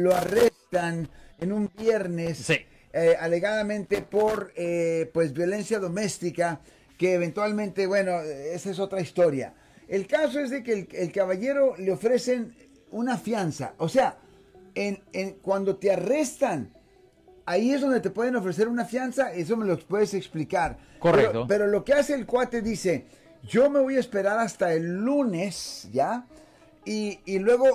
lo arrestan en un viernes, eh, alegadamente por eh, pues violencia doméstica, que eventualmente, bueno, esa es otra historia. El caso es de que el, el caballero le ofrecen una fianza, o sea, en, en, cuando te arrestan, ahí es donde te pueden ofrecer una fianza, eso me lo puedes explicar. Correcto. Pero, lo que hace el cuate dice, yo me voy a esperar hasta el lunes, ¿ya? Y, y luego,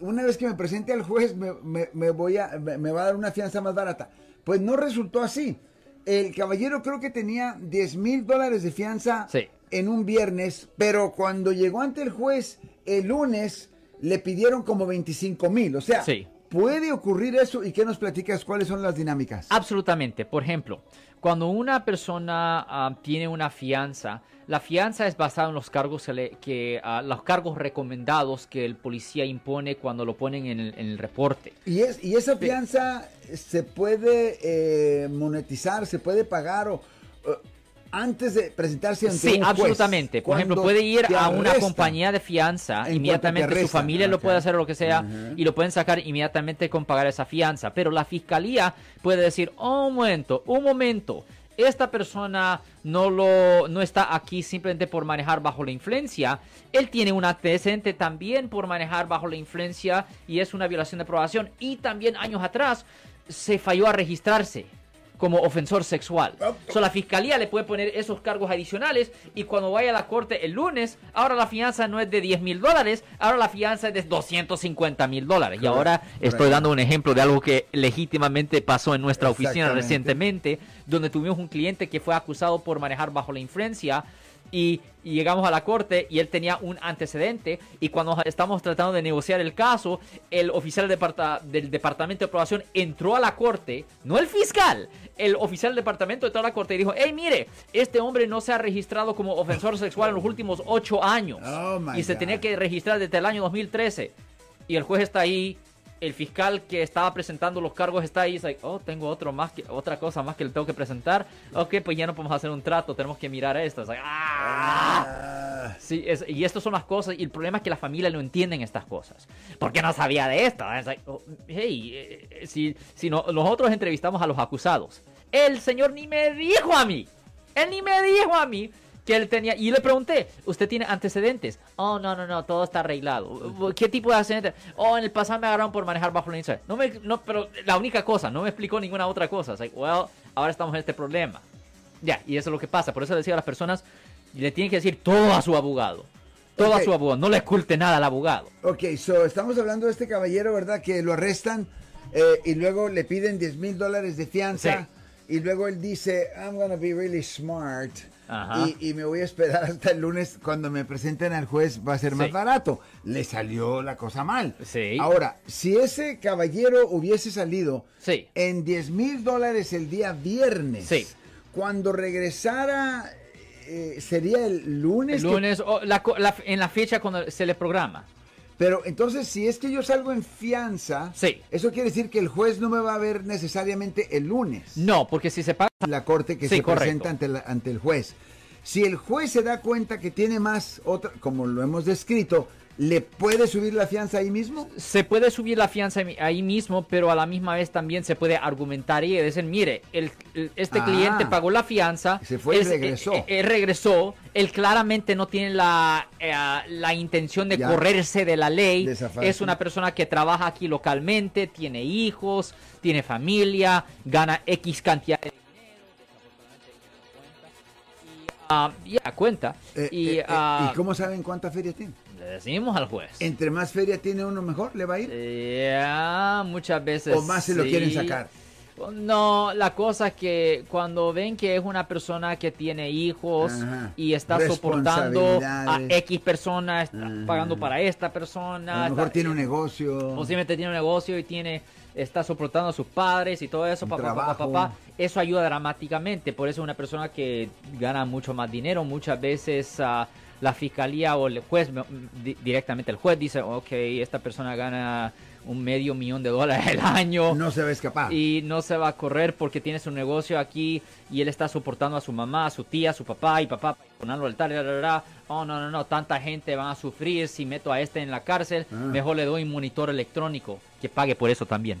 una vez que me presente al juez, me, me, voy a, me, va a dar una fianza más barata. Pues no resultó así. El caballero creo que tenía 10 mil dólares de fianza en un viernes, pero cuando llegó ante el juez el lunes, le pidieron como 25 mil. O sea, sí. ¿Puede ocurrir eso y qué nos platicas? ¿Cuáles son las dinámicas? Absolutamente. Por ejemplo, cuando una persona ah, tiene una fianza, la fianza es basada en los cargos que, ah, los cargos recomendados que el policía impone cuando lo ponen en el, reporte. ¿Y, es, ¿Y esa fianza se puede eh, monetizar, se puede pagar o antes de presentarse ante sí, absolutamente. Por ejemplo, puede ir a una compañía de fianza, inmediatamente su familia lo puede hacer o lo que sea, y lo pueden sacar inmediatamente con pagar esa fianza. Pero la fiscalía puede decir, oh, un momento, un momento, esta persona no, lo, no está aquí simplemente por manejar bajo la influencia. Él tiene un antecedente también por manejar bajo la influencia y es una violación de aprobación. Y también años atrás se falló a registrarse como ofensor sexual. So, la fiscalía le puede poner esos cargos adicionales y cuando vaya a la corte el lunes, ahora la fianza no es de 10 mil dólares, ahora la fianza es de 250 mil dólares. Y ahora estoy dando un ejemplo de algo que legítimamente pasó en nuestra oficina recientemente, donde tuvimos un cliente que fue acusado por manejar bajo la influencia y, llegamos a la corte y él tenía un antecedente. Y cuando estamos tratando de negociar el caso, el oficial del departamento de aprobación entró a la corte, no el fiscal, el oficial del departamento entró a la corte y dijo, hey mire, este hombre no se ha registrado como ofensor sexual en los últimos ocho años oh y se tenía que registrar desde el año 2013 y el juez está ahí el fiscal que estaba presentando los cargos está ahí, es like, oh, tengo otro más que, otra cosa más que le tengo que presentar. Ok, pues ya no podemos hacer un trato, tenemos que mirar esto. Ah". Ah. Sí, y estas son las cosas, y el problema es que la familia no entienden estas cosas. porque no sabía de esto? Oh, hey, eh, eh, si, si nosotros entrevistamos a los acusados, el señor ni me dijo a mí, él ni me dijo a mí que él tenía. Y le pregunté, ¿usted tiene antecedentes? Oh, no, no, no, todo está arreglado. ¿Qué tipo de antecedentes? Oh, en el pasado me agarraron por manejar bajo la No me, no, pero la única cosa, no me explicó ninguna otra cosa. like, well, ahora estamos en este problema. Ya, y eso es lo que pasa. Por eso decía a las personas, le tienen que decir todo a su abogado. Todo a su abogado. No le oculte nada al abogado. Ok, so estamos hablando de este caballero, ¿verdad? Que lo arrestan eh, y luego le piden 10 mil dólares de fianza. Y luego él dice, I'm gonna be really smart. Y, me voy a esperar hasta el lunes cuando me presenten al juez, va a ser más barato. Le salió la cosa mal. Sí. Ahora, si ese caballero hubiese salido en 10 mil dólares el día viernes, cuando regresara, eh, ¿sería el lunes? El lunes, en la fecha cuando se le programa. Pero entonces, si es que yo salgo en fianza, sí. eso quiere decir que el juez no me va a ver necesariamente el lunes. No, porque si se paga la corte que se presenta ante, ante el juez. Si el juez se da cuenta que tiene más otra, como lo hemos descrito, ¿Le puede subir la fianza ahí mismo? Se puede subir la fianza ahí mismo, pero a la misma vez también se puede argumentar y decir, mire, el, este ah. cliente pagó la fianza. Se fue y regresó. Eh, eh, regresó. Él claramente no tiene la, eh, la intención de correrse de la ley. es una persona que trabaja aquí localmente, tiene hijos, tiene familia, gana X cantidad de dinero. Uh, ya, cuenta. y, uh, ¿Y cómo saben cuánta feria tiene? Decimos al juez. Entre más feria tiene uno mejor, ¿le va a ir? Ya, muchas veces. ¿O más se lo quieren sacar? No, la cosa es que cuando ven que es una persona que tiene hijos y está soportando a X personas, pagando para esta persona. A lo mejor tiene un negocio. Posiblemente tiene un negocio y tiene está soportando a sus padres y todo eso, papá, papá, papá, eso ayuda dramáticamente. Por eso una persona que gana mucho más dinero, muchas veces... Uh, la fiscalía o el juez, directamente el juez dice, ok, esta persona gana un medio millón de dólares al año. No se va a escapar. Y no se va a correr porque tiene su negocio aquí y él está soportando a su mamá, a su tía, a su papá y papá ponerlo al tal, oh no, no, no, tanta gente va a sufrir si meto a este en la cárcel, ah. mejor le doy un monitor electrónico que pague por eso también.